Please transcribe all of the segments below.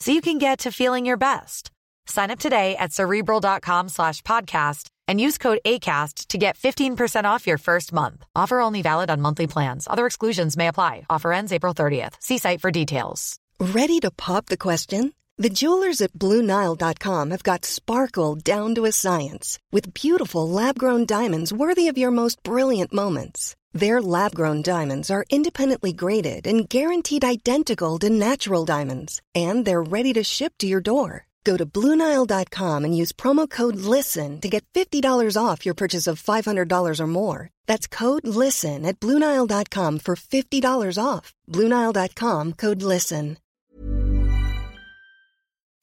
so you can get to feeling your best. Sign up today at cerebral.com slash podcast and use code ACAST to get 15% off your first month. Offer only valid on monthly plans. Other exclusions may apply. Offer ends April 30th. See site for details. Ready to pop the question? The jewelers at BlueNile.com have got sparkle down to a science with beautiful lab grown diamonds worthy of your most brilliant moments. Their lab grown diamonds are independently graded and guaranteed identical to natural diamonds, and they're ready to ship to your door. Go to Bluenile.com and use promo code LISTEN to get $50 off your purchase of $500 or more. That's code LISTEN at Bluenile.com for $50 off. Bluenile.com code LISTEN.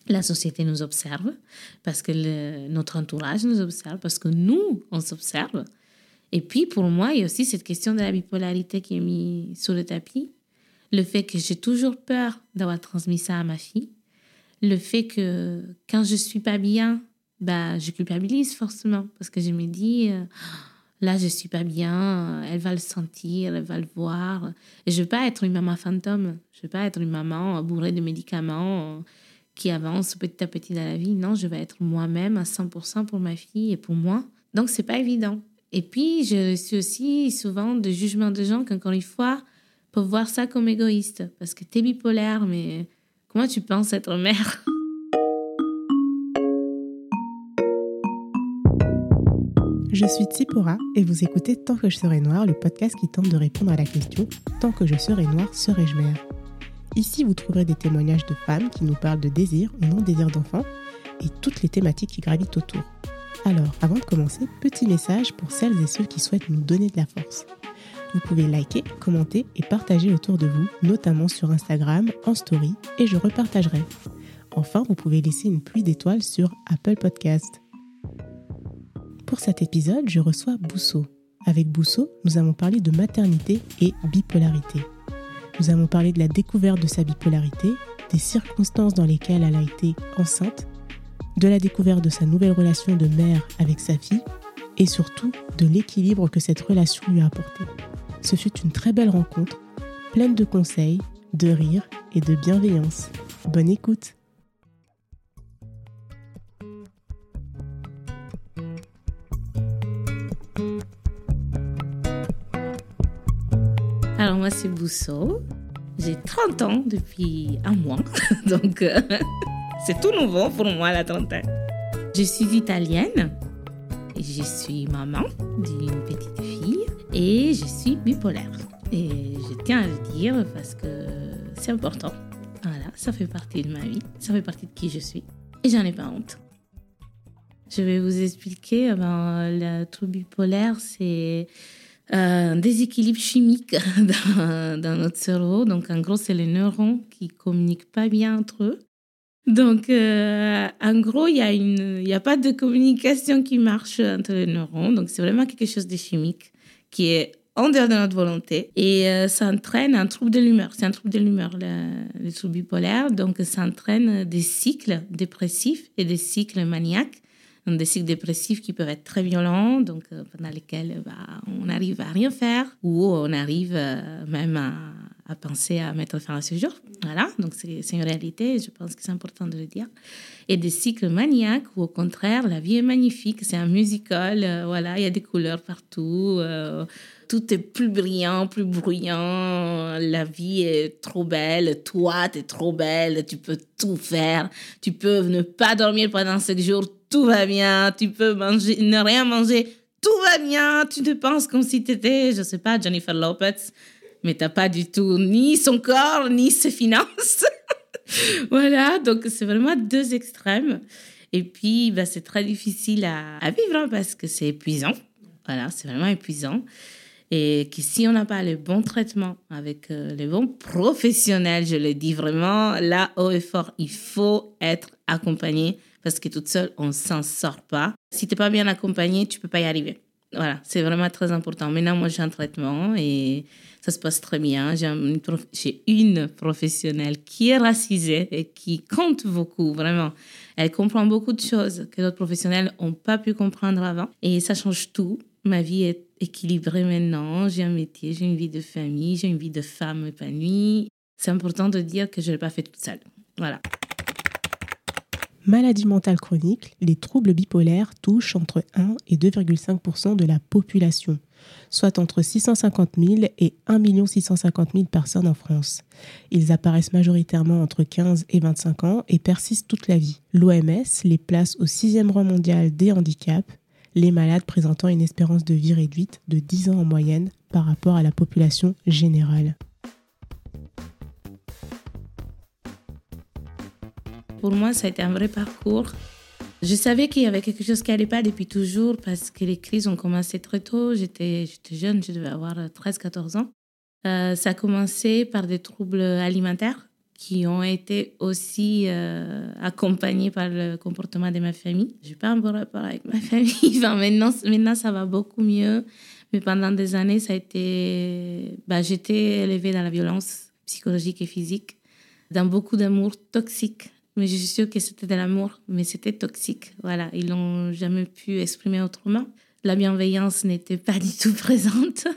La société nous observe parce que le, notre entourage nous observe, parce que nous, on s'observe. Et puis, pour moi, il y a aussi cette question de la bipolarité qui est mise sur le tapis. Le fait que j'ai toujours peur d'avoir transmis ça à ma fille le fait que quand je suis pas bien, bah, je culpabilise forcément parce que je me dis, euh, là, je suis pas bien, elle va le sentir, elle va le voir. Et je veux pas être une maman fantôme, je veux pas être une maman bourrée de médicaments qui avance petit à petit dans la vie. Non, je vais être moi-même à 100% pour ma fille et pour moi. Donc, c'est pas évident. Et puis, je suis aussi souvent de jugements de gens qui, encore une fois, peuvent voir ça comme égoïste. Parce que tu es bipolaire, mais Comment tu penses être mère? Je suis Tsipora et vous écoutez Tant que je serai noire, le podcast qui tente de répondre à la question Tant que je serai noire, serai-je mère? Ici, vous trouverez des témoignages de femmes qui nous parlent de désir ou non-désir d'enfant et toutes les thématiques qui gravitent autour. Alors, avant de commencer, petit message pour celles et ceux qui souhaitent nous donner de la force. Vous pouvez liker, commenter et partager autour de vous, notamment sur Instagram, en story, et je repartagerai. Enfin, vous pouvez laisser une pluie d'étoiles sur Apple Podcast. Pour cet épisode, je reçois Bousso. Avec Bousso, nous avons parlé de maternité et bipolarité. Nous avons parlé de la découverte de sa bipolarité, des circonstances dans lesquelles elle a été enceinte, de la découverte de sa nouvelle relation de mère avec sa fille et surtout de l'équilibre que cette relation lui a apporté. Ce fut une très belle rencontre, pleine de conseils, de rires et de bienveillance. Bonne écoute Alors moi c'est Bousso, j'ai 30 ans depuis un mois, donc euh, c'est tout nouveau pour moi la trentaine. Je suis italienne, je suis maman d'une petite fille et je suis bipolaire. Et je tiens à le dire parce que c'est important. Voilà, ça fait partie de ma vie, ça fait partie de qui je suis. Et j'en ai pas honte. Je vais vous expliquer, eh ben, le trouble bipolaire, c'est euh, un déséquilibre chimique dans, dans, notre cerveau. Donc, en gros, c'est les neurones qui communiquent pas bien entre eux. Donc, euh, en gros, il n'y a, a pas de communication qui marche entre les neurones. Donc, c'est vraiment quelque chose de chimique qui est en dehors de notre volonté et euh, ça entraîne un trouble de l'humeur. C'est un trouble de l'humeur, le, le, trouble bipolaire. Donc, ça entraîne des cycles dépressifs et des cycles maniaques. Donc, des cycles dépressifs qui peuvent être très violents, donc euh, pendant lesquels bah, on arrive à rien faire ou on arrive euh, même à, à, penser à mettre fin à ce jour. Voilà, donc c'est une réalité, je pense que c'est important de le dire. Et des cycles maniaques où au contraire, la vie est magnifique, c'est un musical, euh, voilà, il y a des couleurs partout, euh, tout est plus brillant, plus bruyant, la vie est trop belle, toi, tu es trop belle, tu peux tout faire, tu peux ne pas dormir pendant cinq jours, tout va bien, tu peux manger, ne rien manger, tout va bien, tu te penses comme si tu étais, je sais pas, Jennifer Lopez, mais t'as pas du tout ni son corps, ni ses finances. voilà, donc c'est vraiment deux extrêmes. Et puis, bah, c'est très difficile à, vivre hein, parce que c'est épuisant. Voilà, c'est vraiment épuisant. Et que si on n'a pas le bon traitement avec euh, les bons professionnels, je le dis vraiment, là, haut et fort, il faut être accompagné parce que toute seule, on s'en sort pas. Si tu n'es pas bien accompagné, tu peux pas y arriver. Voilà, c'est vraiment très important. Maintenant, moi, j'ai un traitement et ça se passe très bien. J'ai une, professionnelle qui est racisée et qui compte beaucoup, vraiment. Elle comprend beaucoup de choses que d'autres professionnels n'ont pas pu comprendre avant. Et ça change tout. Ma vie est équilibrée maintenant. J'ai un métier, j'ai une vie de famille, j'ai une vie de femme épanouie. C'est important de dire que je ne l'ai pas fait toute seule. Voilà. Maladie mentale chronique, les troubles bipolaires touchent entre 1 et 2,5% de la population, soit entre 650 000 et 1 650 000 personnes en France. Ils apparaissent majoritairement entre 15 et 25 ans et persistent toute la vie. L'OMS les place au sixième rang mondial des handicaps, les malades présentant une espérance de vie réduite de 10 ans en moyenne par rapport à la population générale. Pour moi, ça a été un vrai parcours. Je savais qu'il y avait quelque chose qui n'allait pas depuis toujours parce que les crises ont commencé très tôt. J'étais jeune, je devais avoir 13-14 ans. Euh, ça a commencé par des troubles alimentaires qui ont été aussi euh, accompagnés par le comportement de ma famille. Je n'ai pas un bon rapport avec ma famille. maintenant, maintenant, ça va beaucoup mieux. Mais pendant des années, ça a été... Bah, J'étais élevée dans la violence psychologique et physique, dans beaucoup d'amour toxique mais je suis sûre que c'était de l'amour, mais c'était toxique. Voilà, ils l'ont jamais pu exprimer autrement. La bienveillance n'était pas du tout présente.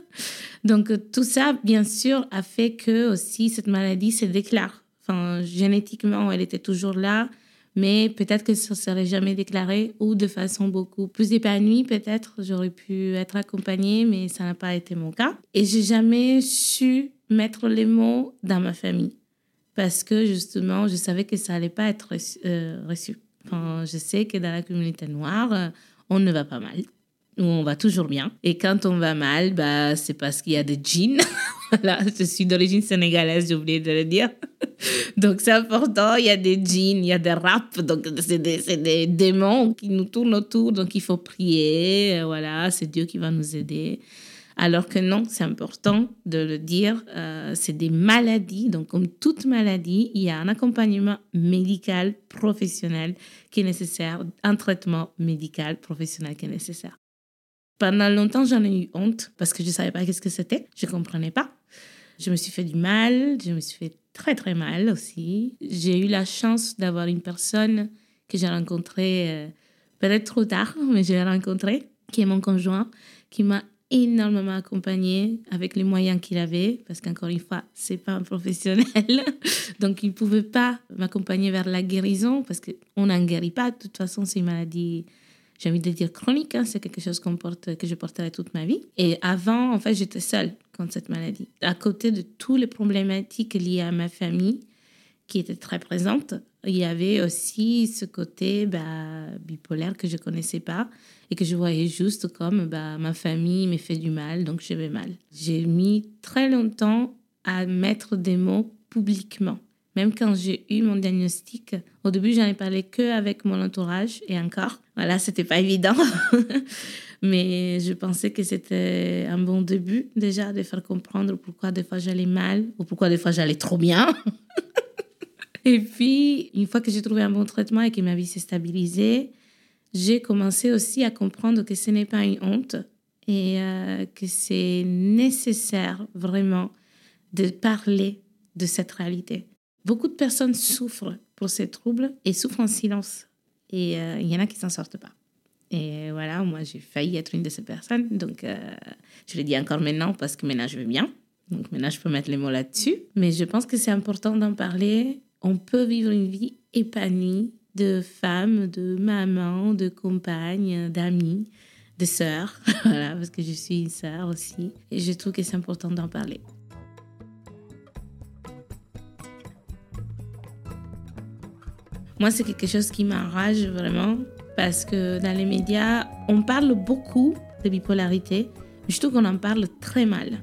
Donc tout ça, bien sûr, a fait que aussi cette maladie se déclare. Enfin, génétiquement, elle était toujours là, mais peut-être que ça ne serait jamais déclaré ou de façon beaucoup plus épanouie, peut-être. J'aurais pu être accompagnée, mais ça n'a pas été mon cas. Et j'ai jamais su mettre les mots dans ma famille parce que justement, je savais que ça allait pas être reçu. Euh, je sais que dans la communauté noire, euh, on ne va pas mal. Ou on va toujours bien. Et quand on va mal, bah, c'est parce qu'il y a des djinns. voilà, je suis d'origine sénégalaise, j'ai oublié de le dire. donc c'est important, il y a des djinns, il y a des raps, donc c'est des, des, démons qui nous tournent autour, donc il faut prier. Voilà, c'est Dieu qui va nous aider. Alors que non, c'est important de le dire, euh, c'est des maladies. Donc, comme toute maladie, il y a un accompagnement médical professionnel qui est nécessaire, un traitement médical professionnel qui est nécessaire. Pendant longtemps, j'en ai eu honte parce que je ne savais pas qu'est-ce que c'était. Je ne comprenais pas. Je me suis fait du mal, je me suis fait très très mal aussi. J'ai eu la chance d'avoir une personne que j'ai rencontrée euh, peut-être trop tard, mais je l'ai rencontrée, qui est mon conjoint, qui m'a énormément accompagné avec les moyens qu'il avait, parce qu'encore une fois, c'est pas un professionnel. Donc, il pouvait pas m'accompagner vers la guérison, parce qu'on n'en guérit pas. De toute façon, c'est une maladie, j'ai envie de dire chronique, hein. c'est quelque chose qu'on porte, que je porterai toute ma vie. Et avant, en fait, j'étais seule contre cette maladie. À côté de toutes les problématiques liées à ma famille, qui étaient très présentes, il y avait aussi ce côté bah, bipolaire que je connaissais pas et que je voyais juste comme bah, ma famille me fait du mal, donc je vais mal. J'ai mis très longtemps à mettre des mots publiquement. Même quand j'ai eu mon diagnostic, au début, j'en ai parlé que avec mon entourage et encore. Voilà, c'était pas évident. Mais je pensais que c'était un bon début déjà de faire comprendre pourquoi des fois j'allais mal ou pourquoi des fois j'allais trop bien. et puis, une fois que j'ai trouvé un bon traitement et que ma vie s'est stabilisée, j'ai commencé aussi à comprendre que ce n'est pas une honte et euh, que c'est nécessaire vraiment de parler de cette réalité. Beaucoup de personnes souffrent pour ces troubles et souffrent en silence. Et euh, il y en a qui s'en sortent pas. Et voilà, moi j'ai failli être une de ces personnes. Donc euh, je le dis encore maintenant parce que maintenant je vais bien. Donc maintenant je peux mettre les mots là-dessus. Mais je pense que c'est important d'en parler. On peut vivre une vie épanouie de femmes, de mamans, de compagnes, d'amis, de sœurs, voilà, parce que je suis une sœur aussi. Et je trouve que c'est important d'en parler. Moi, c'est quelque chose qui m'enrage vraiment parce que dans les médias, on parle beaucoup de bipolarité, mais je trouve qu'on en parle très mal.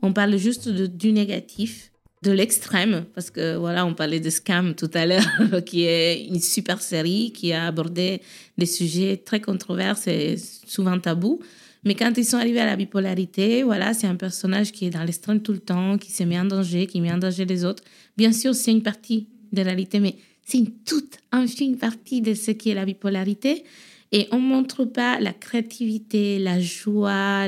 On parle juste du négatif de l'extrême, parce que voilà, on parlait de Scam tout à l'heure, qui est une super série qui a abordé des sujets très controversés et souvent tabous. Mais quand ils sont arrivés à la bipolarité, voilà, c'est un personnage qui est dans l'extrême tout le temps, qui se met en danger, qui met en danger les autres. Bien sûr, c'est une partie de la réalité, mais c'est une toute infime partie de ce qui est la bipolarité. Et on montre pas la créativité, la joie,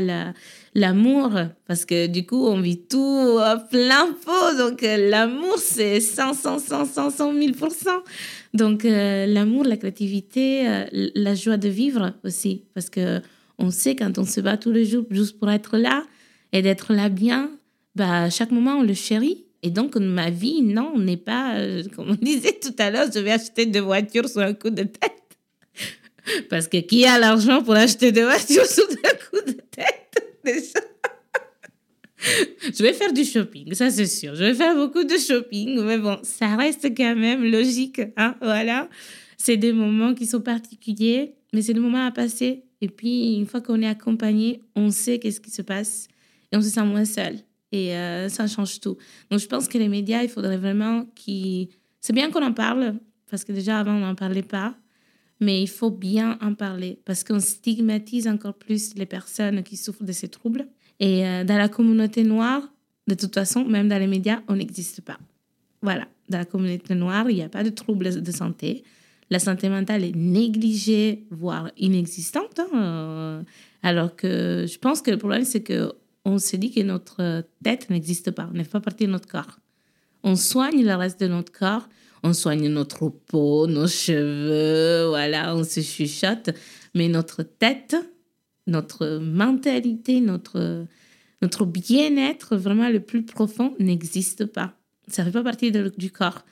l'amour, parce que du coup, on vit tout à plein pot. Donc, euh, l'amour, c'est 100, 100, 100, 100, 100 000 Donc, euh, l'amour, la créativité, euh, la joie de vivre aussi, parce que on sait quand on se bat tous les jours juste pour être là et d'être là bien, bah, chaque moment, on le chérit. Et donc, ma vie, non, n'est pas, comme on disait tout à l'heure, je vais acheter deux voitures sur un coup de tête. Parce que qui a l'argent pour acheter des voitures sous un coup de tête Je vais faire du shopping, ça c'est sûr. Je vais faire beaucoup de shopping, mais bon, ça reste quand même logique. Hein voilà. C'est des moments qui sont particuliers, mais c'est des moments à passer. Et puis, une fois qu'on est accompagné, on sait qu'est-ce qui se passe et on se sent moins seul. Et euh, ça change tout. Donc, je pense que les médias, il faudrait vraiment qu'ils... C'est bien qu'on en parle, parce que déjà avant, on n'en parlait pas mais il faut bien en parler parce qu'on stigmatise encore plus les personnes qui souffrent de ces troubles. Et euh, dans la communauté noire, de toute façon, même dans les médias, on n'existe pas. Voilà, dans la communauté noire, il n'y a pas de troubles de santé. La santé mentale est négligée, voire inexistante. Hein, euh, alors que je pense que le problème, c'est que on se dit que notre tête n'existe pas, n'est pas partie de notre corps. On soigne le reste de notre corps, on soigne notre peau, nos cheveux, voilà, on se chuchote. Mais notre tête, notre mentalité, notre, notre bien-être vraiment le plus profond n'existe pas. Ça ne fait pas partie du corps.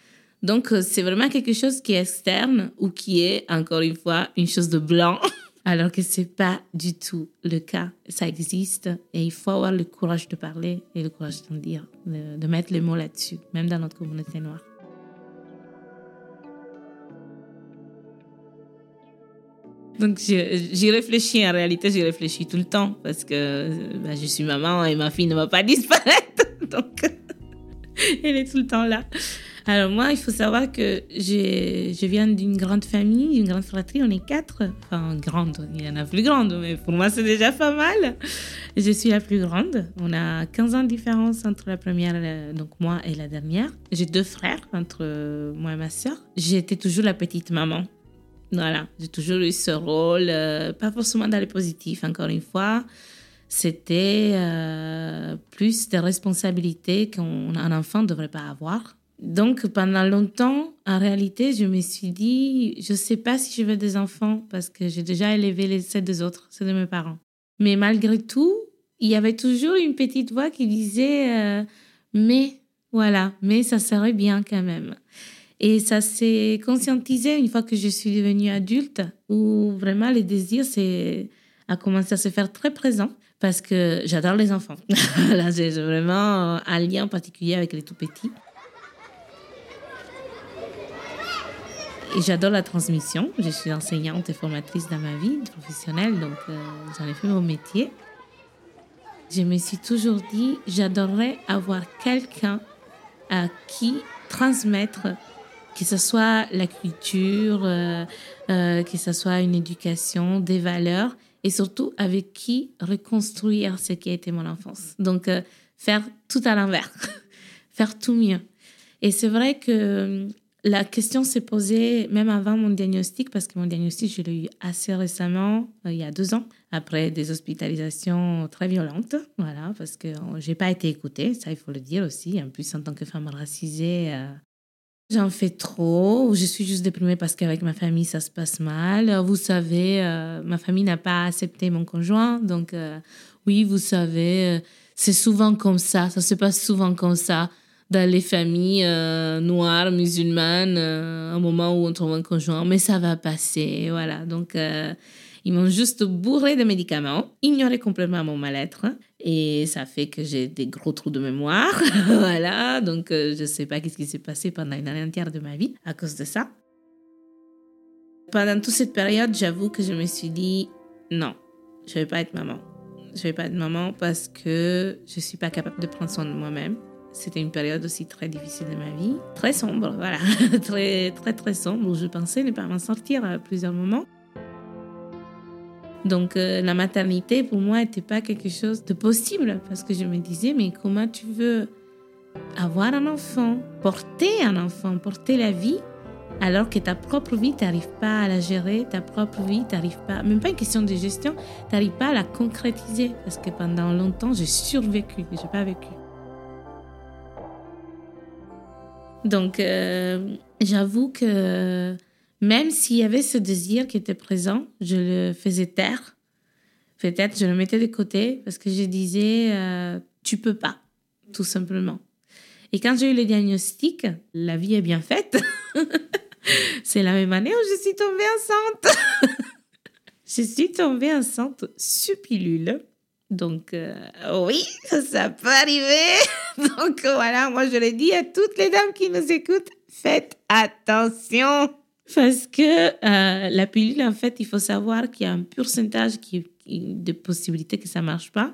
Donc, euh, c'est vraiment quelque chose qui est externe ou qui est, encore une fois, une chose de blanc, alors que ce n'est pas du tout le cas. Ça existe et il faut avoir le courage de parler et le courage de dire, de, de mettre les mots là-dessus, même dans notre communauté noire. Donc j'y réfléchis, en réalité j'y réfléchis tout le temps parce que bah, je suis maman et ma fille ne va pas disparaître. Donc elle est tout le temps là. Alors moi, il faut savoir que je viens d'une grande famille, d'une grande fratrie, on est quatre. Enfin, grande, il y en a plus grande, mais pour moi c'est déjà pas mal. Je suis la plus grande. On a 15 ans de différence entre la première, donc moi et la dernière. J'ai deux frères entre moi et ma soeur. J'étais toujours la petite maman. Voilà, j'ai toujours eu ce rôle, euh, pas forcément dans le positif, encore une fois. C'était euh, plus de responsabilités qu'un enfant ne devrait pas avoir. Donc, pendant longtemps, en réalité, je me suis dit, je ne sais pas si je veux des enfants parce que j'ai déjà élevé les sept des autres, ceux de mes parents. Mais malgré tout, il y avait toujours une petite voix qui disait, euh, mais voilà, mais ça serait bien quand même. Et ça s'est conscientisé une fois que je suis devenue adulte, où vraiment le désir a commencé à se faire très présent parce que j'adore les enfants. Là, j'ai vraiment un lien particulier avec les tout petits. Et j'adore la transmission. Je suis enseignante et formatrice dans ma vie professionnelle, donc euh, j'en ai fait mon métier. Je me suis toujours dit, j'adorerais avoir quelqu'un à qui transmettre que ce soit la culture, euh, euh, que ce soit une éducation, des valeurs, et surtout avec qui reconstruire ce qui a été mon enfance. Donc, euh, faire tout à l'envers, faire tout mieux. Et c'est vrai que la question s'est posée même avant mon diagnostic, parce que mon diagnostic, je l'ai eu assez récemment, il y a deux ans, après des hospitalisations très violentes, voilà, parce que j'ai pas été écoutée, ça il faut le dire aussi. En plus, en tant que femme racisée, J'en fais trop, je suis juste déprimée parce qu'avec ma famille, ça se passe mal. Vous savez, euh, ma famille n'a pas accepté mon conjoint. Donc, euh, oui, vous savez, euh, c'est souvent comme ça. Ça se passe souvent comme ça dans les familles noires, musulmanes, un moment où on trouve un conjoint. Mais ça va passer, voilà. Donc, ils m'ont juste bourré de médicaments, ignoré complètement mon mal-être. Et ça fait que j'ai des gros trous de mémoire. voilà. Donc, euh, je ne sais pas ce qui s'est passé pendant une année entière de ma vie à cause de ça. Pendant toute cette période, j'avoue que je me suis dit non, je ne vais pas être maman. Je ne vais pas être maman parce que je ne suis pas capable de prendre soin de moi-même. C'était une période aussi très difficile de ma vie, très sombre, voilà, très très très sombre où je pensais ne pas m'en sortir à plusieurs moments. Donc euh, la maternité pour moi n'était pas quelque chose de possible parce que je me disais mais comment tu veux avoir un enfant, porter un enfant, porter la vie alors que ta propre vie, tu n'arrives pas à la gérer, ta propre vie, tu n'arrives pas, même pas une question de gestion, tu pas à la concrétiser parce que pendant longtemps, j'ai survécu, je n'ai pas vécu. Donc, euh, j'avoue que même s'il y avait ce désir qui était présent, je le faisais taire. Peut-être je le mettais de côté parce que je disais, euh, tu peux pas, tout simplement. Et quand j'ai eu le diagnostic, la vie est bien faite. C'est la même année où je suis tombée enceinte. je suis tombée enceinte sous pilule. Donc, euh, oui, ça peut arriver. Donc, voilà, moi, je le dis à toutes les dames qui nous écoutent, faites attention. Parce que euh, la pilule, en fait, il faut savoir qu'il y a un pourcentage de possibilités que ça marche pas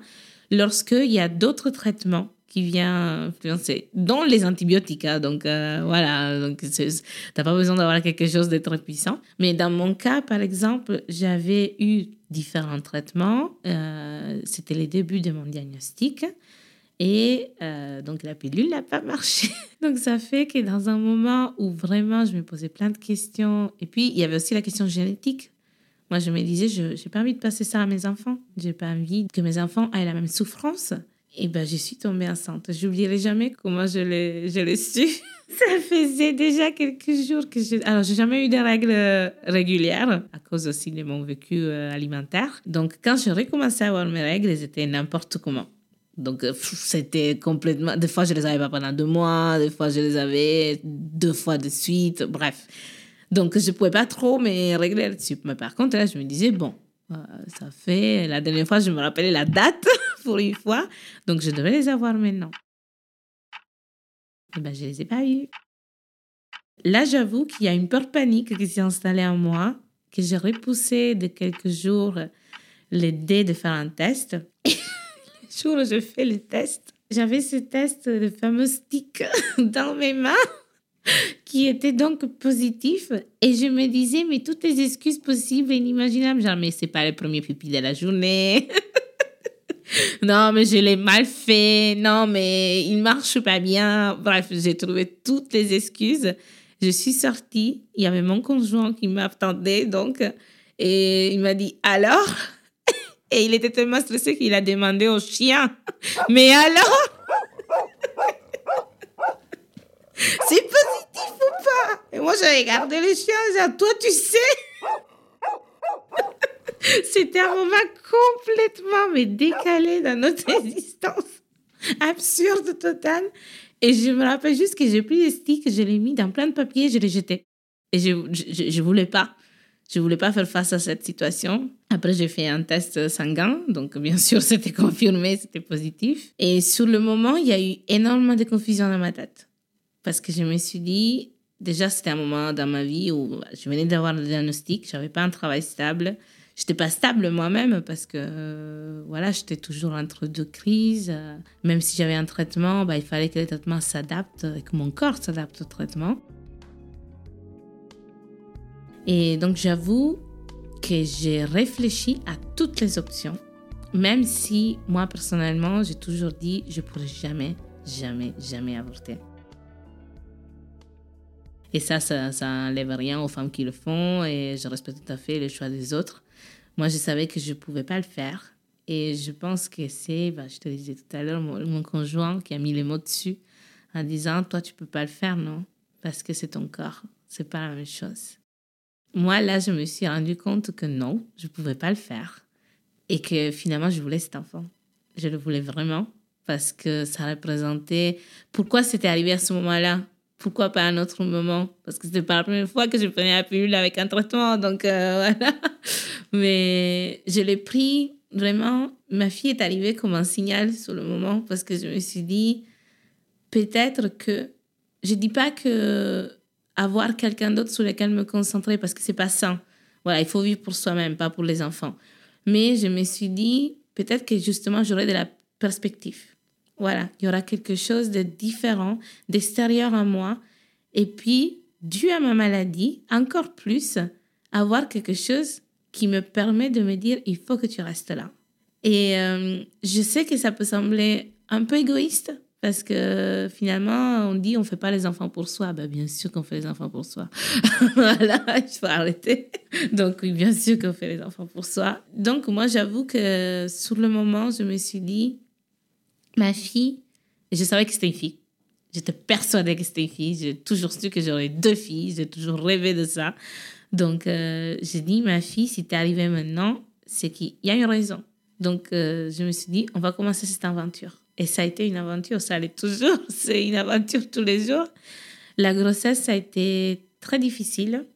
lorsqu'il y a d'autres traitements qui vient influencer, dont les antibiotiques. Hein. donc euh, voilà, donc t'as pas besoin d'avoir quelque chose de très puissant. Mais dans mon cas, par exemple, j'avais eu différents traitements. Euh, c'était les débuts de mon diagnostic. Et euh, donc la pilule n'a pas marché. donc ça fait que dans un moment où vraiment je me posais plein de questions, et puis il y avait aussi la question génétique. Moi je me disais, je n'ai pas envie de passer ça à mes enfants. J'ai pas envie que mes enfants aient la même souffrance. Et ben, je suis tombée enceinte. J'oublierai jamais comment je l'ai, je l'ai su. Ça faisait déjà quelques jours que je... Alors, j'ai jamais eu de règles euh, régulières à cause aussi de mon vécu euh, alimentaire. Donc, quand j'ai recommencé à avoir mes règles, elles étaient n'importe comment. Donc, euh, c'était complètement... Des fois, je les avais pas pendant deux mois. Des fois, je les avais deux fois de suite. Bref. Donc, je pouvais pas trop me régler là-dessus. Mais par contre, là, je me disais, bon, ça fait... La dernière fois, je me rappelais la date pour une fois. Donc, je devrais les avoir maintenant. Eh ben, je les ai pas eu. Là, j'avoue qu'il y a une peur panique qui s'est installée en moi, que j'ai repoussé de quelques jours l'idée de faire un test. Je fais le test, j'avais ce test, de fameux stick dans mes mains qui était donc positif et je me disais mais toutes les excuses possibles et inimaginables genre mais c'est pas le premier pipi de la journée non, mais je l'ai mal fait. Non, mais il marche pas bien. Bref, j'ai trouvé toutes les excuses. Je suis sortie. Il y avait mon conjoint qui m'attendait, donc, et il m'a dit alors? Et il était tellement stressé qu'il a demandé au chien. Mais alors? C'est positif ou pas? Et moi, j'ai regardé le chien, j'ai toi, tu sais? C'était un moment complètement mais décalé dans notre existence. Absurde total. Et je me rappelle juste que j'ai pris les sticks, je l'ai mis dans plein de papiers, je les jetais. Et je, je voulais pas. Je voulais pas faire face à cette situation. Après, j'ai fait un test sanguin. Donc, bien sûr, c'était confirmé, c'était positif. Et sur le moment, il y a eu énormément de confusion dans ma tête. Parce que je me suis dit, déjà, c'était un moment dans ma vie où je venais d'avoir le diagnostic, j'avais pas un travail stable j'étais pas stable moi-même parce que euh, voilà, j'étais toujours entre deux crises. même si j'avais un traitement, bah, il fallait que le traitement s'adapte que mon corps s'adapte au traitement. Et donc j'avoue que j'ai réfléchi à toutes les options, même si moi personnellement, j'ai toujours dit je pourrais jamais, jamais, jamais avorter. Et ça, ça, ça rien aux femmes qui le font et je respecte tout à fait le choix des autres. Moi, je savais que je ne pouvais pas le faire. Et je pense que c'est, bah, je te disais tout à l'heure, mon, conjoint qui a mis les mots dessus en disant, toi, tu peux pas le faire, non Parce que c'est ton corps. C'est pas la même chose. Moi, là, je me suis rendu compte que non, je pouvais pas le faire. Et que finalement, je voulais cet enfant. Je le voulais vraiment parce que ça représentait... Pourquoi c'était arrivé à ce moment-là pourquoi pas un autre moment? Parce que c'était pas la première fois que je prenais la pilule avec un traitement, donc euh, voilà. Mais je l'ai pris vraiment. Ma fille est arrivée comme un signal sur le moment parce que je me suis dit peut-être que je dis pas que avoir quelqu'un d'autre sur lequel me concentrer parce que c'est pas sain. Voilà, il faut vivre pour soi-même, pas pour les enfants. Mais je me suis dit peut-être que justement j'aurai de la perspective. Voilà, il y aura quelque chose de différent, d'extérieur à moi. Et puis, dû à ma maladie, encore plus, avoir quelque chose qui me permet de me dire, il faut que tu restes là. Et euh, je sais que ça peut sembler un peu égoïste, parce que finalement, on dit on fait pas les enfants pour soi. Ben, bien sûr qu'on fait les enfants pour soi. voilà, il faut arrêter. Donc oui, bien sûr qu'on fait les enfants pour soi. Donc moi, j'avoue que sur le moment, je me suis dit, ma fille, je savais que c'était une fille. J'étais persuadée que c'était une fille. J'ai toujours su que j'aurais deux filles. J'ai toujours rêvé de ça. Donc euh, j'ai dit, ma fille, si tu es arrivée maintenant, c'est qu'il y a une raison. Donc euh, je me suis dit, on va commencer cette aventure. Et ça a été une aventure, ça allait toujours, c'est une aventure tous les jours. La grossesse, ça a été très difficile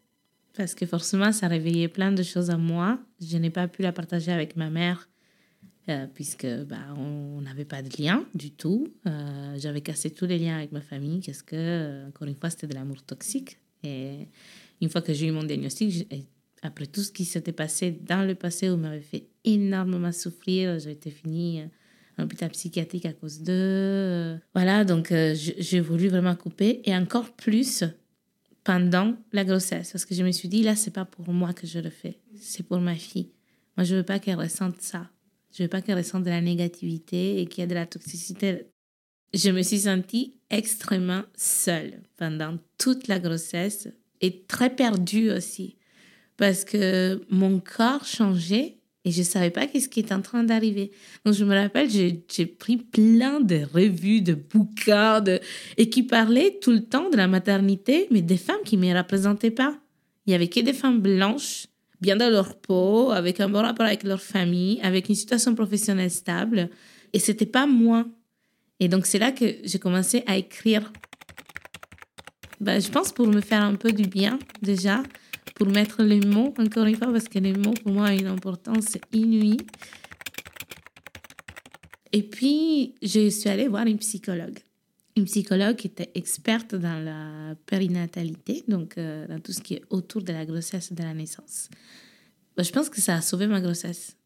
parce que forcément, ça réveillait plein de choses à moi. Je n'ai pas pu la partager avec ma mère euh, puisque bah, on n'avait pas de lien du tout. Euh, j'avais cassé tous les liens avec ma famille parce que, euh, encore une fois, c'était de l'amour toxique. Et une fois que j'ai eu mon diagnostic, après tout ce qui s'était passé dans le passé où m'avait fait énormément souffrir, j'ai été finie hôpital psychiatrique à cause de... Euh, voilà, donc euh, j'ai voulu vraiment couper et encore plus pendant la grossesse parce que je me suis dit, là, c'est pas pour moi que je le fais, c'est pour ma fille. Moi, je veux pas qu'elle ressente ça. Je veux pas qu'elle ressente de la négativité et qu'il y ait de la toxicité. Je me suis sentie extrêmement seule pendant toute la grossesse et très perdue aussi parce que mon corps changeait et je ne savais pas qu'est-ce qui était en train d'arriver. Donc, je me rappelle, j'ai pris plein de revues, de bouquins, et qui parlaient tout le temps de la maternité, mais des femmes qui ne me représentaient pas. Il y avait que des femmes blanches, bien dans leur peau, avec un bon rapport avec leur famille, avec une situation professionnelle stable. Et c'était pas moi. Et donc, c'est là que j'ai commencé à écrire. Ben, je pense pour me faire un peu du bien, déjà pour mettre les mots, encore une fois, parce que les mots, pour moi, ont une importance inouïe. Et puis, je suis allée voir une psychologue. Une psychologue qui était experte dans la périnatalité, donc euh, dans tout ce qui est autour de la grossesse de la naissance. Bah, je pense que ça a sauvé ma grossesse,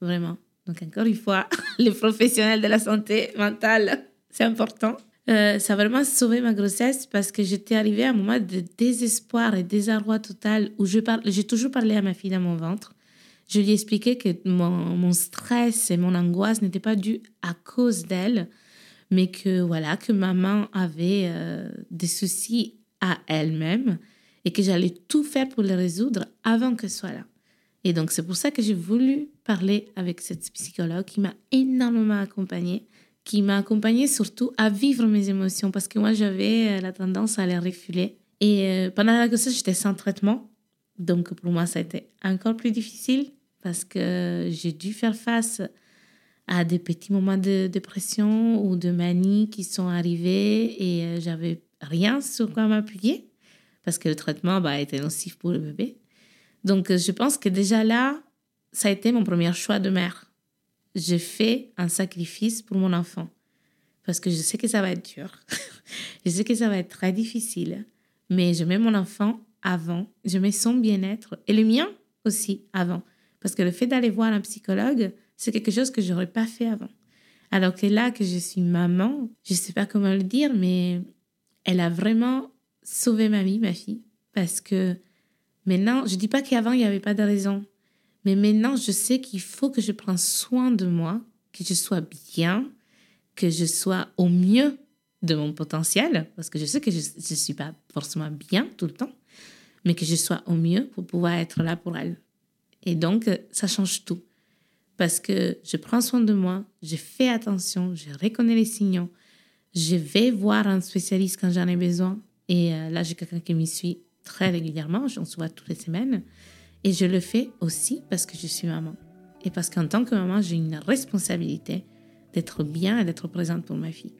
vraiment. Donc, encore une fois, les professionnels de la santé mentale, c'est important. Euh, ça a vraiment sauvé ma grossesse parce que j'étais arrivée à un moment de désespoir et désarroi total où je parle, j'ai toujours parlé à ma fille dans mon ventre. Je lui ai expliqué que mon, mon stress et mon angoisse n'étaient pas dus à cause d'elle, mais que voilà, que maman avait euh, des soucis à elle-même et que j'allais tout faire pour les résoudre avant qu'elle soit là. Et donc c'est pour ça que j'ai voulu parler avec cette psychologue qui m'a énormément accompagnée qui m'a accompagnée surtout à vivre mes émotions parce que moi j'avais euh, la tendance à les refuler. Et euh, pendant la grossesse, j'étais sans traitement. Donc pour moi, ça a été encore plus difficile parce que j'ai dû faire face à des petits moments de dépression ou de manie qui sont arrivés et euh, j'avais rien sur quoi m'appuyer parce que le traitement bah, était nocif pour le bébé. Donc je pense que déjà là, ça a été mon premier choix de mère je fais un sacrifice pour mon enfant. Parce que je sais que ça va être dur. je sais que ça va être très difficile. Mais je mets mon enfant avant. Je mets son bien-être et le mien aussi avant. Parce que le fait d'aller voir un psychologue, c'est quelque chose que j'aurais pas fait avant. Alors que là, que je suis maman, je sais pas comment le dire, mais elle a vraiment sauvé ma vie, ma fille. Parce que maintenant, je dis pas qu'avant, il n'y avait pas de raison. Mais maintenant, je sais qu'il faut que je prenne soin de moi, que je sois bien, que je sois au mieux de mon potentiel, parce que je sais que je ne suis pas forcément bien tout le temps, mais que je sois au mieux pour pouvoir être là pour elle. Et donc, ça change tout. Parce que je prends soin de moi, je fais attention, je reconnais les signaux, je vais voir un spécialiste quand j'en ai besoin. Et euh, là, j'ai quelqu'un qui me suit très régulièrement, j'en se vois toutes les semaines. Et je le fais aussi parce que je suis maman. Et parce qu'en tant que maman, j'ai une responsabilité d'être bien et d'être présente pour ma fille.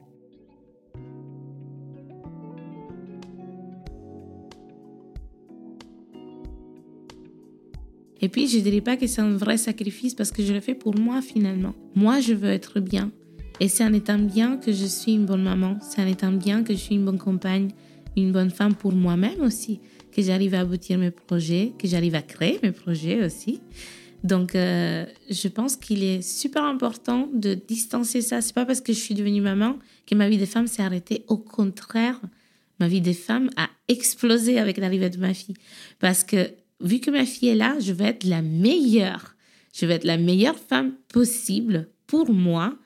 Et puis, je ne dirais pas que c'est un vrai sacrifice parce que je le fais pour moi finalement. Moi, je veux être bien. Et c'est en étant bien que je suis une bonne maman. C'est en étant bien que je suis une bonne compagne, une bonne femme pour moi-même aussi que j'arrive à aboutir mes projets, que j'arrive à créer mes projets aussi. Donc, euh, je pense qu'il est super important de distancer ça. C'est pas parce que je suis devenue maman que ma vie de femme s'est arrêtée. Au contraire, ma vie de femme a explosé avec l'arrivée de ma fille. Parce que vu que ma fille est là, je vais être la meilleure. Je vais être la meilleure femme possible pour moi,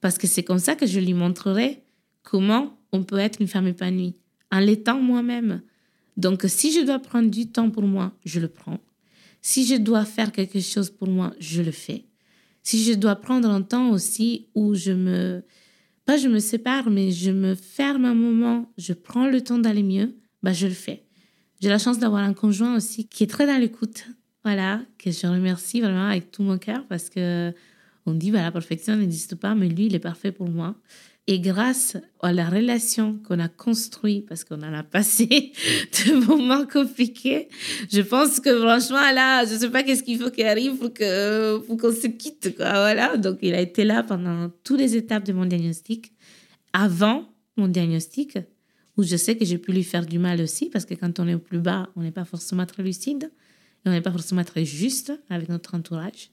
parce que c'est comme ça que je lui montrerai comment on peut être une femme épanouie, en l'étant moi-même. Donc, si je dois prendre du temps pour moi, je le prends. Si je dois faire quelque chose pour moi, je le fais. Si je dois prendre un temps aussi où je me, pas je me sépare, mais je me ferme un moment, je prends le temps d'aller mieux, bah je le fais. J'ai la chance d'avoir un conjoint aussi qui est très dans l'écoute. Voilà, que je remercie vraiment avec tout mon cœur parce que on dit, bah, la perfection n'existe pas, mais lui, il est parfait pour moi. Et grâce à la relation qu'on a construite, parce qu'on en a passé de moments compliqués, je pense que franchement, là, je ne sais pas qu'est-ce qu'il faut qu'il arrive pour qu'on se quitte. Quoi. Voilà. Donc, il a été là pendant toutes les étapes de mon diagnostic. Avant mon diagnostic, où je sais que j'ai pu lui faire du mal aussi, parce que quand on est au plus bas, on n'est pas forcément très lucide, et on n'est pas forcément très juste avec notre entourage.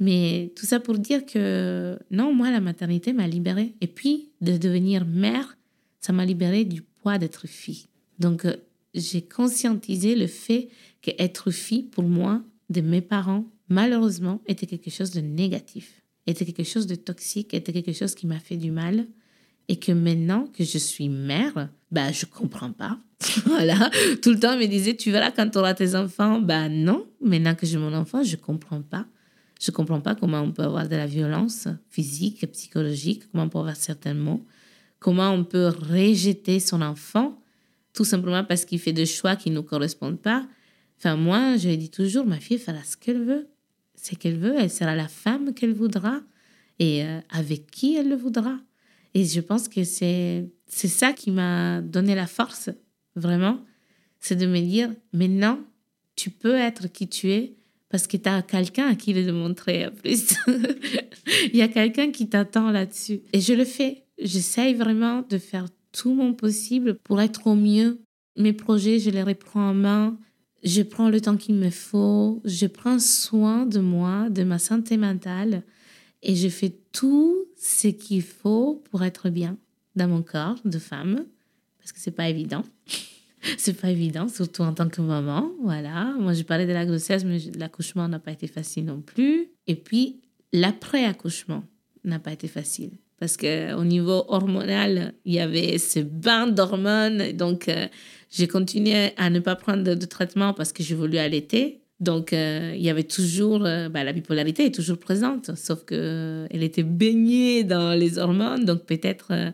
Mais tout ça pour dire que non, moi, la maternité m'a libérée. Et puis, de devenir mère, ça m'a libérée du poids d'être fille. Donc, euh, j'ai conscientisé le fait qu'être fille, pour moi, de mes parents, malheureusement, était quelque chose de négatif, était quelque chose de toxique, était quelque chose qui m'a fait du mal. Et que maintenant que je suis mère, bah, je comprends pas. voilà. Tout le temps, on me disait, tu verras quand tu auras tes enfants. Bah, non. Maintenant que j'ai mon enfant, je comprends pas. Je ne comprends pas comment on peut avoir de la violence physique, psychologique, comment on peut avoir certains mots, comment on peut rejeter son enfant tout simplement parce qu'il fait des choix qui ne nous correspondent pas. Enfin, moi, je dis toujours, ma fille fera ce qu'elle veut. C'est qu'elle veut, elle sera la femme qu'elle voudra et euh, avec qui elle le voudra. Et je pense que c'est, c'est ça qui m'a donné la force, vraiment. C'est de me dire, maintenant, tu peux être qui tu es parce que tu as quelqu'un à qui le démontrer en plus. Il y a quelqu'un qui t'attend là-dessus. Et je le fais. J'essaye vraiment de faire tout mon possible pour être au mieux. Mes projets, je les reprends en main. Je prends le temps qu'il me faut. Je prends soin de moi, de ma santé mentale. Et je fais tout ce qu'il faut pour être bien dans mon corps de femme. Parce que c'est pas évident. c'est pas évident, surtout en tant que maman. Voilà. Moi, je parlais de la grossesse, mais l'accouchement n'a pas été facile non plus. Et puis, l'après-accouchement n'a pas été facile. Parce qu'au niveau hormonal, il y avait ce bain d'hormones. Donc, euh, j'ai continué à ne pas prendre de, traitement parce que j'ai voulu allaiter. Donc, euh, il y avait toujours, euh, bah, la bipolarité est toujours présente, sauf qu'elle était baignée dans les hormones. Donc, peut-être,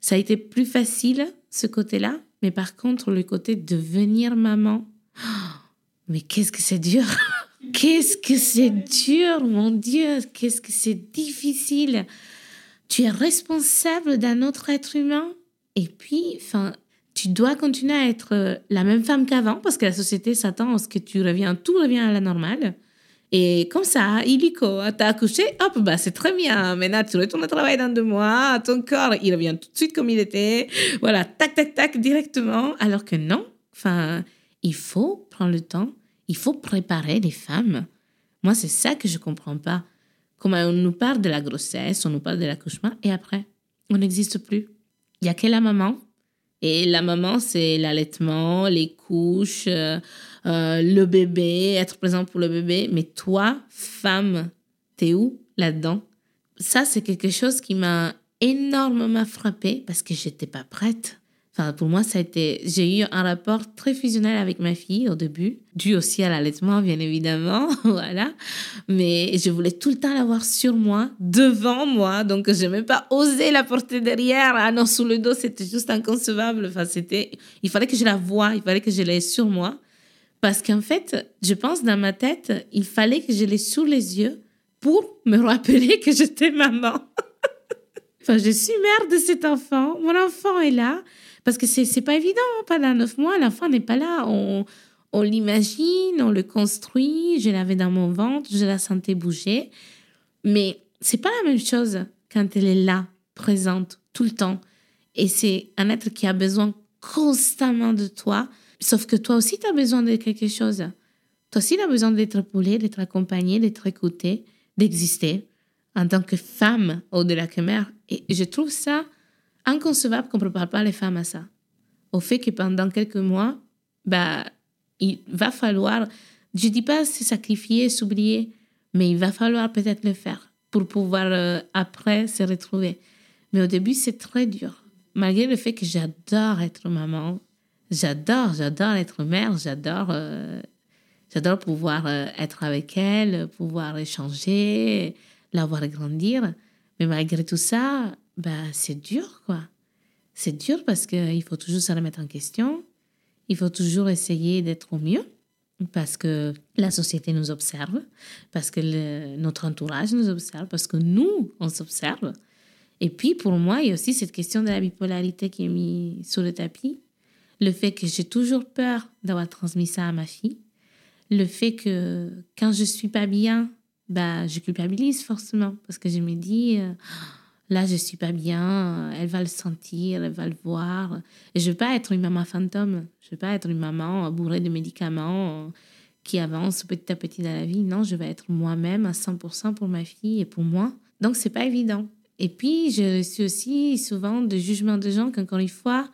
ça a été plus facile, ce côté-là. Mais par contre, le côté devenir maman, mais qu'est-ce que c'est dur. Qu'est-ce que c'est dur, mon Dieu. Qu'est-ce que c'est difficile. Tu es responsable d'un autre être humain. Et puis, enfin, tu dois continuer à être la même femme qu'avant parce que la société s'attend à ce que tu reviens, tout revient à la normale. Et comme ça, illico, t'as accouché, hop, bah c'est très bien. Maintenant, tu retournes au travail dans deux mois, ton corps, il revient tout de suite comme il était. Voilà, tac, tac, tac, directement. Alors que non, enfin, il faut prendre le temps, il faut préparer les femmes. Moi, c'est ça que je comprends pas. Comment on nous parle de la grossesse, on nous parle de l'accouchement, et après, on n'existe plus. Il y a que la maman. Et la maman, c'est l'allaitement, les couches, euh, euh, le bébé, être présent pour le bébé. Mais toi, femme, t'es où là-dedans? Ça, c'est quelque chose qui m'a énormément frappée parce que j'étais pas prête. Enfin, pour moi, ça a été. J'ai eu un rapport très fusionnel avec ma fille au début, dû aussi à l'allaitement, bien évidemment, voilà. Mais je voulais tout le temps l'avoir sur moi, devant moi, donc je n'ai pas osé la porter derrière. Ah non, sous le dos, c'était juste inconcevable. Enfin, c'était. Il fallait que je la voie, il fallait que je l'aie sur moi. Parce qu'en fait, je pense dans ma tête, il fallait que je l'ai sous les yeux pour me rappeler que j'étais maman. enfin, je suis mère de cet enfant. Mon enfant est là. Parce que c'est, pas évident, hein, pas dans neuf mois, l'enfant n'est pas là. On, on l'imagine, on le construit. Je l'avais dans mon ventre, je la sentais bouger. Mais c'est pas la même chose quand elle est là, présente, tout le temps. Et c'est un être qui a besoin constamment de toi Sauf que toi aussi, tu as besoin de quelque chose. Toi aussi, tu as besoin d'être épaulé, d'être accompagné, d'être écouté, d'exister en tant que femme au-delà que mère. Et je trouve ça inconcevable qu'on ne prépare pas les femmes à ça. Au fait que pendant quelques mois, bah, il va falloir, je dis pas se sacrifier, s'oublier, mais il va falloir peut-être le faire pour pouvoir euh, après se retrouver. Mais au début, c'est très dur. Malgré le fait que j'adore être maman, j'adore, j'adore être mère, j'adore, euh, j'adore pouvoir euh, être avec elle, pouvoir échanger, la voir grandir. Mais malgré tout ça, bah, c'est dur, quoi. C'est dur parce qu'il faut toujours se remettre en question. Il faut toujours essayer d'être au mieux parce que la société nous observe, parce que notre entourage nous observe, parce que nous, on s'observe. Et puis, pour moi, il y a aussi cette question de la bipolarité qui est mise sur le tapis. Le fait que j'ai toujours peur d'avoir transmis ça à ma fille. Le fait que quand je suis pas bien, bah, je culpabilise forcément parce que je me dis, euh, là, je suis pas bien, elle va le sentir, elle va le voir. Et je veux pas être une maman fantôme. Je veux pas être une maman bourrée de médicaments qui avance petit à petit dans la vie. Non, je veux être moi-même à 100% pour ma fille et pour moi. Donc, c'est pas évident. Et puis, je suis aussi souvent de jugements de gens qui, encore une fois,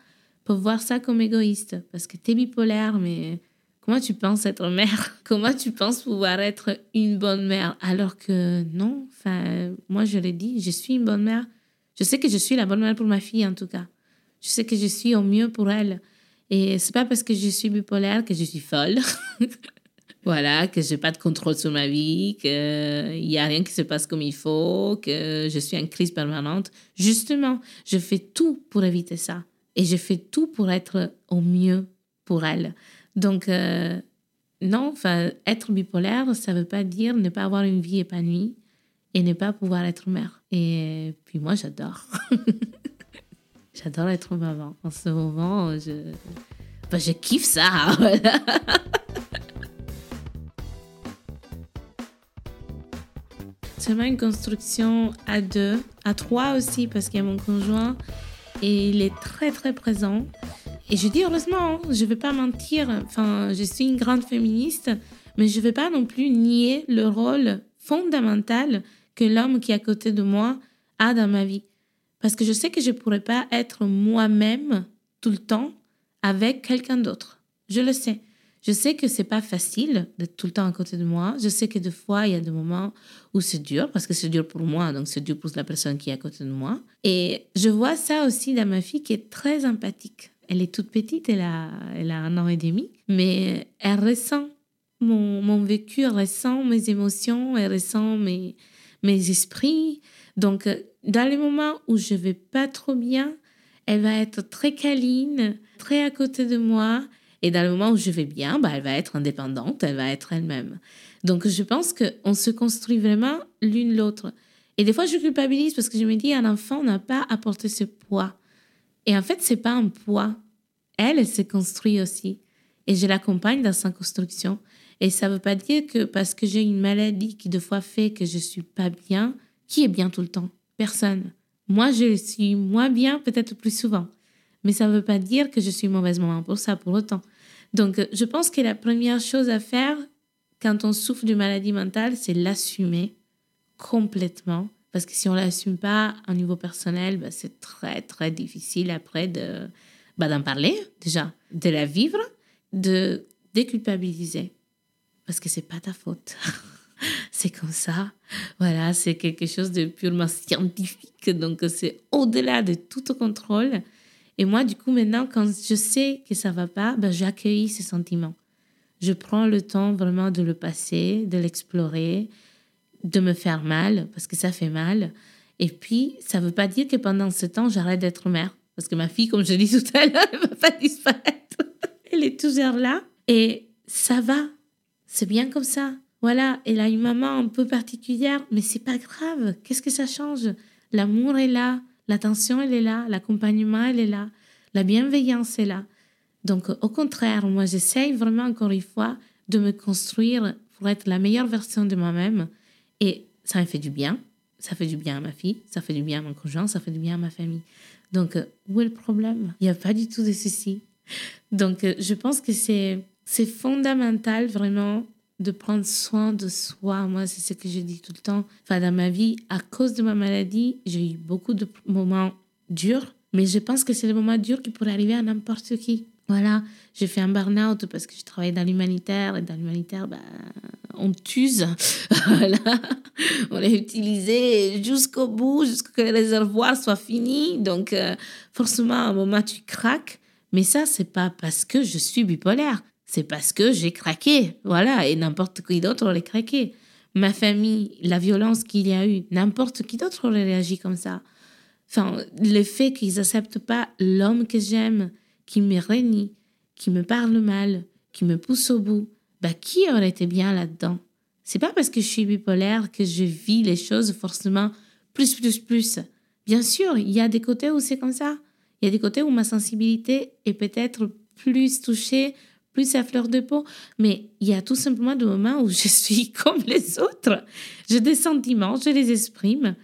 peuvent voir ça comme égoïste. Parce que tu es bipolaire, mais comment tu penses être mère? Comment tu penses pouvoir être une bonne mère? Alors que non, enfin, moi, je l'ai dit, je suis une bonne mère. Je sais que je suis la bonne mère pour ma fille, en tout cas. Je sais que je suis au mieux pour elle. Et c'est pas parce que je suis bipolaire que je suis folle. Voilà, que j'ai pas de contrôle sur ma vie, qu'il n'y a rien qui se passe comme il faut, que je suis en crise permanente. Justement, je fais tout pour éviter ça. Et je fais tout pour être au mieux pour elle. Donc, euh, non, être bipolaire, ça ne veut pas dire ne pas avoir une vie épanouie et ne pas pouvoir être mère. Et puis moi, j'adore. j'adore être maman. En ce moment, je, ben, je kiffe ça. C'est vraiment une construction à deux, à trois aussi, parce qu'il y a mon conjoint et il est très très présent. Et je dis heureusement, hein, je ne vais pas mentir, enfin, je suis une grande féministe, mais je ne vais pas non plus nier le rôle fondamental que l'homme qui est à côté de moi a dans ma vie. Parce que je sais que je ne pourrais pas être moi-même tout le temps avec quelqu'un d'autre. Je le sais. Je sais que c'est pas facile d'être tout le temps à côté de moi. Je sais que des fois, il y a des moments où c'est dur, parce que c'est dur pour moi, donc c'est dur pour la personne qui est à côté de moi. Et je vois ça aussi dans ma fille qui est très empathique. Elle est toute petite, elle a, elle a un an et demi, mais elle ressent mon, mon vécu, elle ressent mes émotions, elle ressent mes, mes esprits. Donc, dans les moments où je vais pas trop bien, elle va être très câline, très à côté de moi et dans le moment où je vais bien, bah, elle va être indépendante, elle va être elle-même. Donc je pense qu'on se construit vraiment l'une l'autre. Et des fois, je culpabilise parce que je me dis, un enfant n'a pas apporté ce poids. Et en fait, c'est pas un poids. Elle, elle se construit aussi. Et je l'accompagne dans sa construction. Et ça ne veut pas dire que parce que j'ai une maladie qui des fois fait que je suis pas bien, qui est bien tout le temps? Personne. Moi, je suis moins bien peut-être plus souvent. Mais ça ne veut pas dire que je suis mauvaise maman pour ça, pour autant. Donc, euh, je pense que la première chose à faire quand on souffre d'une maladie mentale, c'est l'assumer complètement. Parce que si on ne l'assume pas au niveau personnel, bah, c'est très, très difficile après de, bah, d'en parler, déjà, de la vivre, de déculpabiliser. Parce que c'est pas ta faute. c'est comme ça. Voilà, c'est quelque chose de purement scientifique. Donc, c'est au-delà de tout contrôle. Et moi, du coup, maintenant, quand je sais que ça va pas, ben, j'accueille ces sentiments. Je prends le temps vraiment de le passer, de l'explorer, de me faire mal, parce que ça fait mal. Et puis, ça ne veut pas dire que pendant ce temps, j'arrête d'être mère. Parce que ma fille, comme je dis tout à l'heure, elle ne va pas disparaître. elle est toujours là. Et ça va. C'est bien comme ça. Voilà, elle a une maman un peu particulière, mais c'est pas grave. Qu'est-ce que ça change? L'amour est là. L'attention, elle est là, l'accompagnement, elle est là, la bienveillance est là. Donc, au contraire, moi, j'essaye vraiment, encore une fois, de me construire pour être la meilleure version de moi-même. Et ça me fait du bien. Ça fait du bien à ma fille, ça fait du bien à mon conjoint, ça fait du bien à ma famille. Donc, où est le problème? Il n'y a pas du tout de souci. Donc, je pense que c'est, fondamental vraiment de prendre soin de soi. Moi, c'est ce que je dis tout le temps. Enfin, dans ma vie, à cause de ma maladie, j'ai eu beaucoup de moments durs, mais je pense que c'est des moments durs qui pourraient arriver à n'importe qui. Voilà, j'ai fait un burn-out parce que je travaillais dans l'humanitaire et dans l'humanitaire, bah, on t'use. voilà, on est utilisé jusqu'au bout, jusqu'à ce que le réservoir soit fini. Donc, euh, forcément, à un moment, tu craques. Mais ça, c'est pas parce que je suis bipolaire. C'est parce que j'ai craqué. Voilà, et n'importe qui d'autre aurait craqué. Ma famille, la violence qu'il y a eu, n'importe qui d'autre aurait réagi comme ça. Enfin, le fait qu'ils acceptent pas l'homme que j'aime, qui me renie, qui me parle mal, qui me pousse au bout, bah qui aurait été bien là-dedans? C'est pas parce que je suis bipolaire que je vis les choses forcément plus plus plus. Bien sûr, il y a des côtés où c'est comme ça. Il y a des côtés où ma sensibilité est peut-être plus touchée, plus à fleur de peau, mais il y a tout simplement des moments où je suis comme les autres. J'ai des sentiments, je les exprime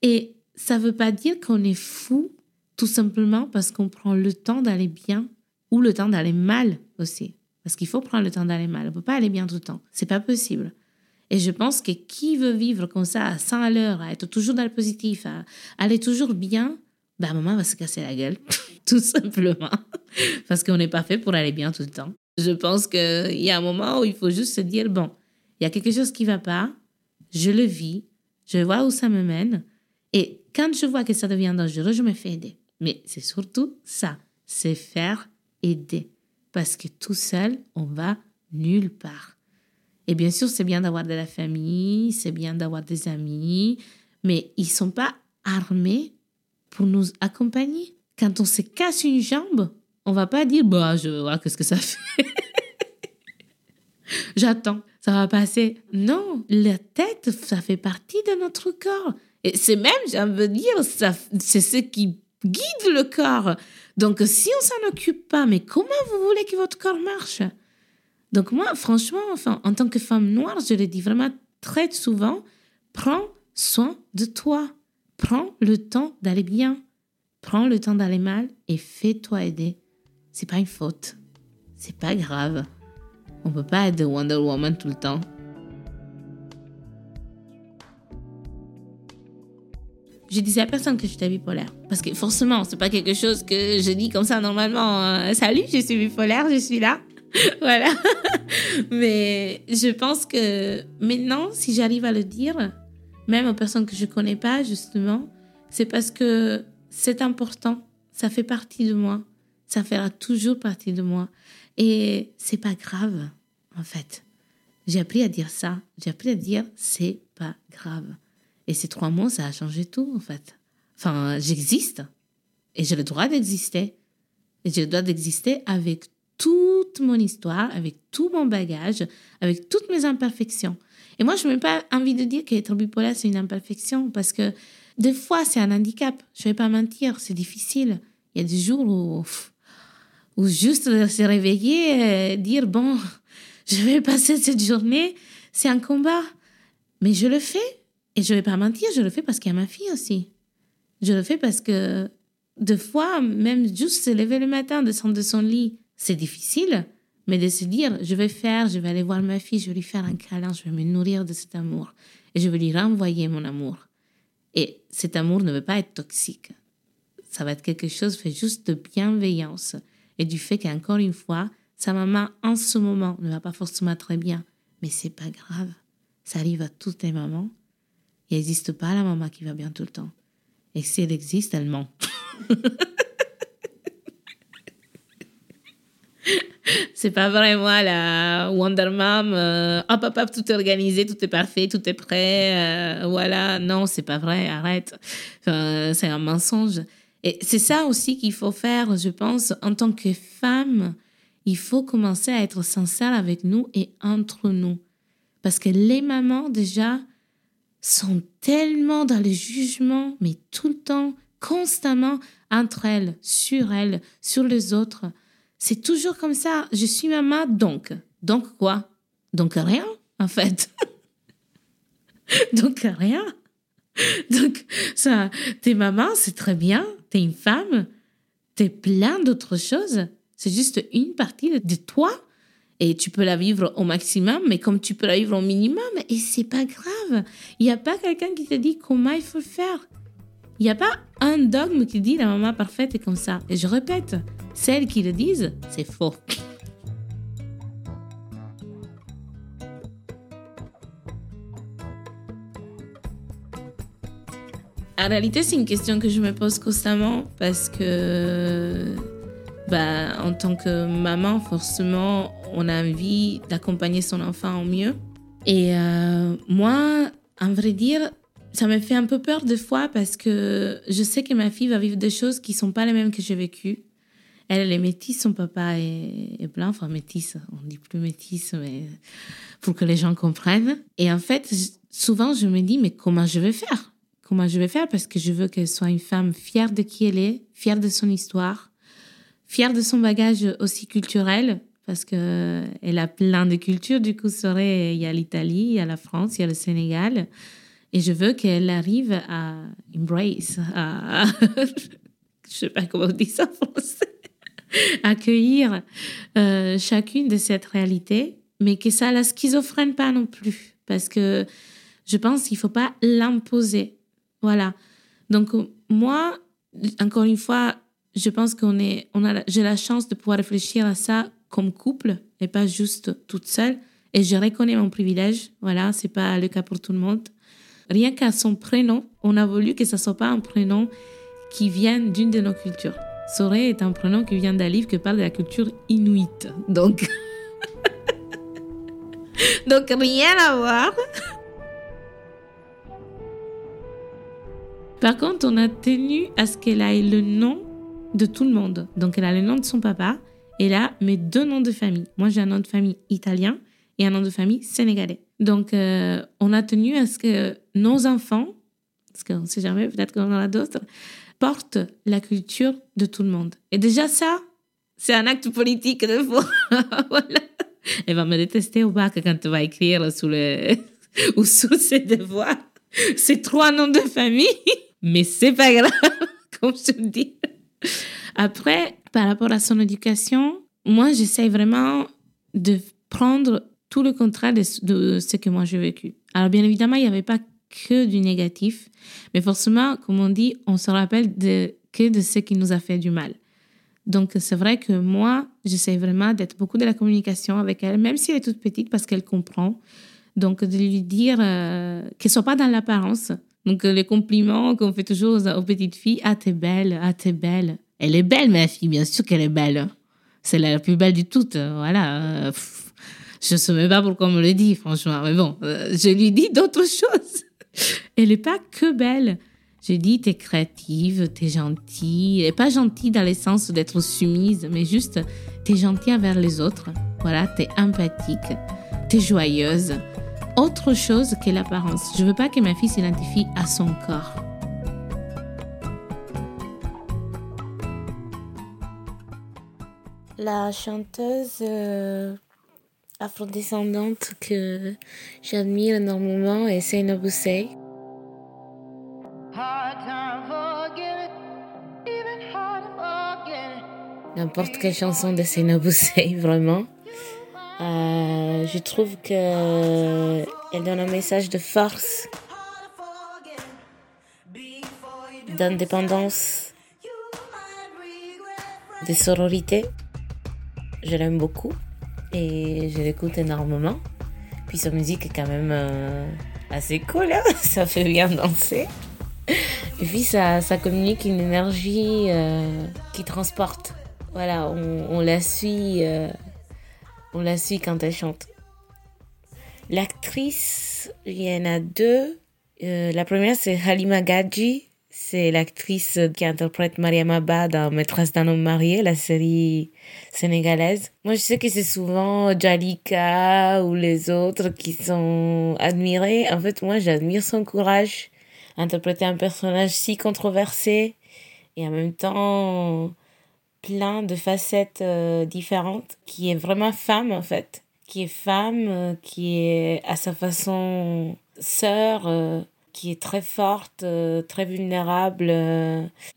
et ça veut pas dire qu'on est fou tout simplement parce qu'on prend le temps d'aller bien ou le temps d'aller mal aussi. Parce qu'il faut prendre le temps d'aller mal. On ne peut pas aller bien tout le temps. C'est pas possible. Et je pense que qui veut vivre comme ça, à 100 à l'heure, à être toujours dans le positif, à aller toujours bien, un moment, va se casser la gueule. tout simplement. Parce qu'on n'est pas fait pour aller bien tout le temps. Je pense qu'il y a un moment où il faut juste se dire, bon, il y a quelque chose qui va pas, je le vis, je vois où ça me mène. Et quand je vois que ça devient dangereux, je me fais aider. Mais c'est surtout ça, c'est faire aider. Parce que tout seul, on va nulle part. Et bien sûr, c'est bien d'avoir de la famille, c'est bien d'avoir des amis, mais ils sont pas armés pour nous accompagner. Quand on se casse une jambe, on va pas dire, bah, je vois qu'est-ce que ça fait? J'attends, ça va passer. Non, la tête, ça fait partie de notre corps. Et c'est même, j'ai envie de dire, c'est ce qui guide le corps. Donc, si on s'en occupe pas, mais comment vous voulez que votre corps marche? Donc, moi, franchement, enfin, en tant que femme noire, je le dis vraiment très souvent, prends soin de toi. Prends le temps d'aller bien. Prends le temps d'aller mal et fais-toi aider. C'est pas une faute. C'est pas grave. On peut pas être Wonder Woman tout le temps. je disais à personne que j'étais bipolaire. Parce que forcément, c'est pas quelque chose que je dis comme ça normalement. Hein. Salut, je suis bipolaire, je suis là. voilà. Mais je pense que maintenant, si j'arrive à le dire, même aux personnes que je connais pas, justement, c'est parce que c'est important. Ça fait partie de moi. Ça fera toujours partie de moi. Et c'est pas grave, en fait. J'ai appris à dire ça. J'ai appris à dire c'est pas grave. Et ces trois mots, ça a changé tout, en fait. Enfin, j'existe. Et j'ai le droit d'exister. Et j'ai le droit d'exister avec toute mon histoire, avec tout mon bagage, avec toutes mes imperfections. Et moi, je n'ai pas envie de dire qu'être bipolaire, c'est une imperfection, parce que des fois, c'est un handicap. Je ne vais pas mentir, c'est difficile. Il y a des jours où, où juste se réveiller et dire, bon, je vais passer cette journée, c'est un combat. Mais je le fais et je vais pas mentir, je le fais parce qu'il y a ma fille aussi. Je le fais parce que, des fois, même juste se lever le matin, descendre de son lit, c'est difficile. Mais de se dire, je vais faire, je vais aller voir ma fille, je vais lui faire un câlin, je vais me nourrir de cet amour. Et je vais lui renvoyer mon amour. Et cet amour ne veut pas être toxique. Ça va être quelque chose fait juste de bienveillance. Et du fait qu'encore une fois, sa maman, en ce moment, ne va pas forcément très bien. Mais c'est pas grave. Ça arrive à toutes les mamans. Il n'existe pas la maman qui va bien tout le temps. Et si elle existe, elle ment. c'est pas vrai, moi, la Wonder Mom. Euh, hop, hop, hop, tout est organisé, tout est parfait, tout est prêt. Euh, voilà. Non, c'est pas vrai, arrête. c'est un mensonge. Et c'est ça aussi qu'il faut faire, je pense, en tant que femme. Il faut commencer à être sincère avec nous et entre nous. Parce que les mamans, déjà, sont tellement dans le jugement, mais tout le temps, constamment entre elles, sur elles, sur les autres. C'est toujours comme ça. Je suis maman, donc. Donc quoi? Donc rien, en fait. donc rien. Donc, ça, t'es maman, c'est très bien. T'es une femme. T'es plein d'autres choses. C'est juste une partie de toi et tu peux la vivre au maximum, mais comme tu peux la vivre au minimum, et c'est pas grave. Il n'y a pas quelqu'un qui te dit comment il faut faire. Il n'y a pas un dogme qui dit la maman parfaite est comme ça. Et je répète, celles qui le disent, c'est faux. En réalité, c'est une question que je me pose constamment parce que, bah, en tant que maman, forcément, on a envie d'accompagner son enfant au mieux. Et euh, moi, en vrai dire, ça me fait un peu peur des fois parce que je sais que ma fille va vivre des choses qui sont pas les mêmes que j'ai vécues. Elle, elle est métisse, son papa est, blanc, enfin métisse, on dit plus métisse, mais pour que les gens comprennent. Et en fait, souvent, je me dis, mais comment je vais faire? Comment je vais faire Parce que je veux qu'elle soit une femme fière de qui elle est, fière de son histoire, fière de son bagage aussi culturel, parce que elle a plein de cultures. Du coup, il y a l'Italie, il y a la France, il y a le Sénégal. Et je veux qu'elle arrive à embrace, à, je sais pas comment on dit ça en français, accueillir euh, chacune de cette réalité, mais que ça la schizophrène pas non plus, parce que je pense qu'il faut pas l'imposer. Voilà. Donc moi, encore une fois, je pense qu'on est, on a, j'ai la chance de pouvoir réfléchir à ça comme couple et pas juste toute seule. Et je reconnais mon privilège. Voilà, c'est pas le cas pour tout le monde. Rien qu'à son prénom, on a voulu que ça soit pas un prénom qui vienne d'une de nos cultures. Soré est un prénom qui vient d'un livre qui parle de la culture inuite. Donc, donc rien à voir. Par contre, on a tenu à ce qu'elle ait le nom de tout le monde. Donc, elle a le nom de son papa et là, mes deux noms de famille. Moi, j'ai un nom de famille italien et un nom de famille sénégalais. Donc, euh, on a tenu à ce que nos enfants, parce qu'on ne sait jamais, peut-être qu'on en a d'autres, portent la culture de tout le monde. Et déjà, ça, c'est un acte politique de fois. voilà. Elle va me détester au bac quand tu vas écrire sous le, ou sous ses devoirs. C'est trois noms de famille, mais c'est pas grave, comme je te dis. Après, par rapport à son éducation, moi, j'essaie vraiment de prendre tout le contraire de, ce que moi j'ai vécu. Alors, bien évidemment, il n'y avait pas que du négatif, mais forcément, comme on dit, on se rappelle que de ce qui nous a fait du mal. Donc, c'est vrai que moi, j'essaie vraiment d'être beaucoup de la communication avec elle, même si elle est toute petite, parce qu'elle comprend. Donc, de lui dire euh, qu'elle ne soit pas dans l'apparence. Donc, les compliments qu'on fait toujours aux, petites filles, ah, t'es belle, ah, t'es belle. Elle est belle, ma fille, bien sûr qu'elle est belle. C'est la plus belle du tout. Voilà. Je ne sais même pas pourquoi on me le dit, franchement. Mais bon, euh, je lui dis d'autres choses. Elle n'est pas que belle. Je dis, t'es créative, t'es gentille. Et pas gentille dans le sens d'être soumise, mais juste, t'es gentille envers les autres. Voilà, t'es empathique, t'es joyeuse. Autre chose que l'apparence. Je veux pas que ma fille s'identifie à son corps. La chanteuse euh, afrodescendante que j'admire énormément est Seyna Boussey. N'importe quelle chanson de Seyna Boussey, vraiment. Euh, je trouve que elle donne un message de force, d'indépendance, de sororité. Je l'aime beaucoup et je l'écoute énormément. Puis sa musique est quand même euh, assez cool, hein. ça fait bien danser. Et puis ça, ça communique une énergie euh, qui transporte. Voilà, on, la suit, euh, on la suit quand elle chante. L'actrice, il y en a deux. la première c'est Halima Gadji, c'est l'actrice qui interprète Mariama Ba dans Maîtresse d'un homme marié, la série sénégalaise. Moi, je sais que c'est souvent Jalika ou les autres qui sont admirés. En fait, moi, j'admire son courage. Interpréter un personnage si controversé et en même temps plein de facettes euh, différentes, qui est vraiment femme en fait, qui est femme, euh, qui est à sa façon sœur, euh, qui est très forte, euh, très vulnérable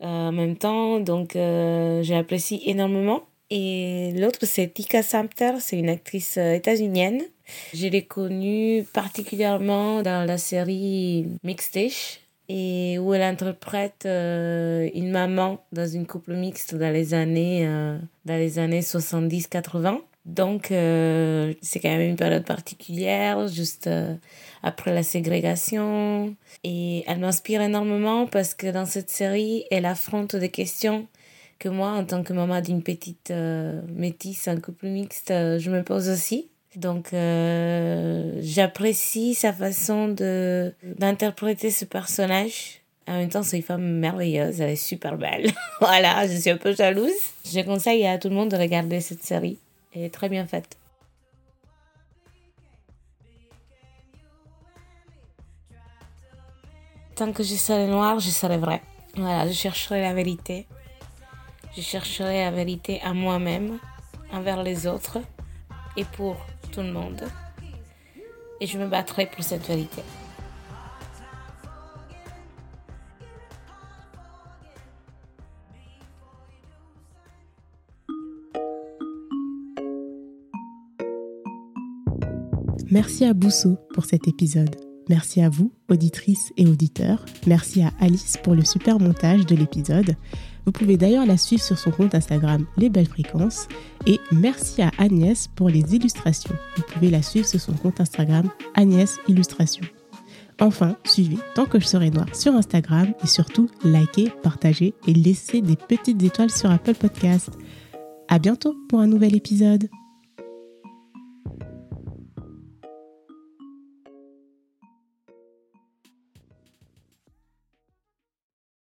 en même temps. Donc, j'apprécie énormément. Et l'autre, c'est Tika Samter, c'est une actrice états-unienne. Je l'ai connue particulièrement dans la série Mixed et où elle interprète une maman dans une couple mixte dans les années, euh, dans les années 70-80. Donc, euh, c'est quand même une période particulière, juste après la ségrégation. Et elle m'inspire énormément parce que dans cette série, elle affronte des questions que moi, en tant que maman d'une petite métisse, un couple mixte, je me pose aussi. Donc, euh, j'apprécie sa façon d'interpréter ce personnage. En même temps, c'est une femme merveilleuse, elle est super belle. voilà, je suis un peu jalouse. Je conseille à tout le monde de regarder cette série. Elle est très bien faite. Tant que je serai noire, je serai vrai. Voilà, je chercherai la vérité. Je chercherai la vérité à moi-même, envers les autres et pour tout le monde. Et je me battrai pour cette vérité. Merci à Bousso pour cet épisode. Merci à vous, auditrices et auditeurs. Merci à Alice pour le super montage de l'épisode. Vous pouvez d'ailleurs la suivre sur son compte Instagram Les Belles Fréquences. Et merci à Agnès pour les illustrations. Vous pouvez la suivre sur son compte Instagram Agnès Illustration. Enfin, suivez Tant que je serai noire sur Instagram et surtout likez, partagez et laissez des petites étoiles sur Apple Podcast. À bientôt pour un nouvel épisode.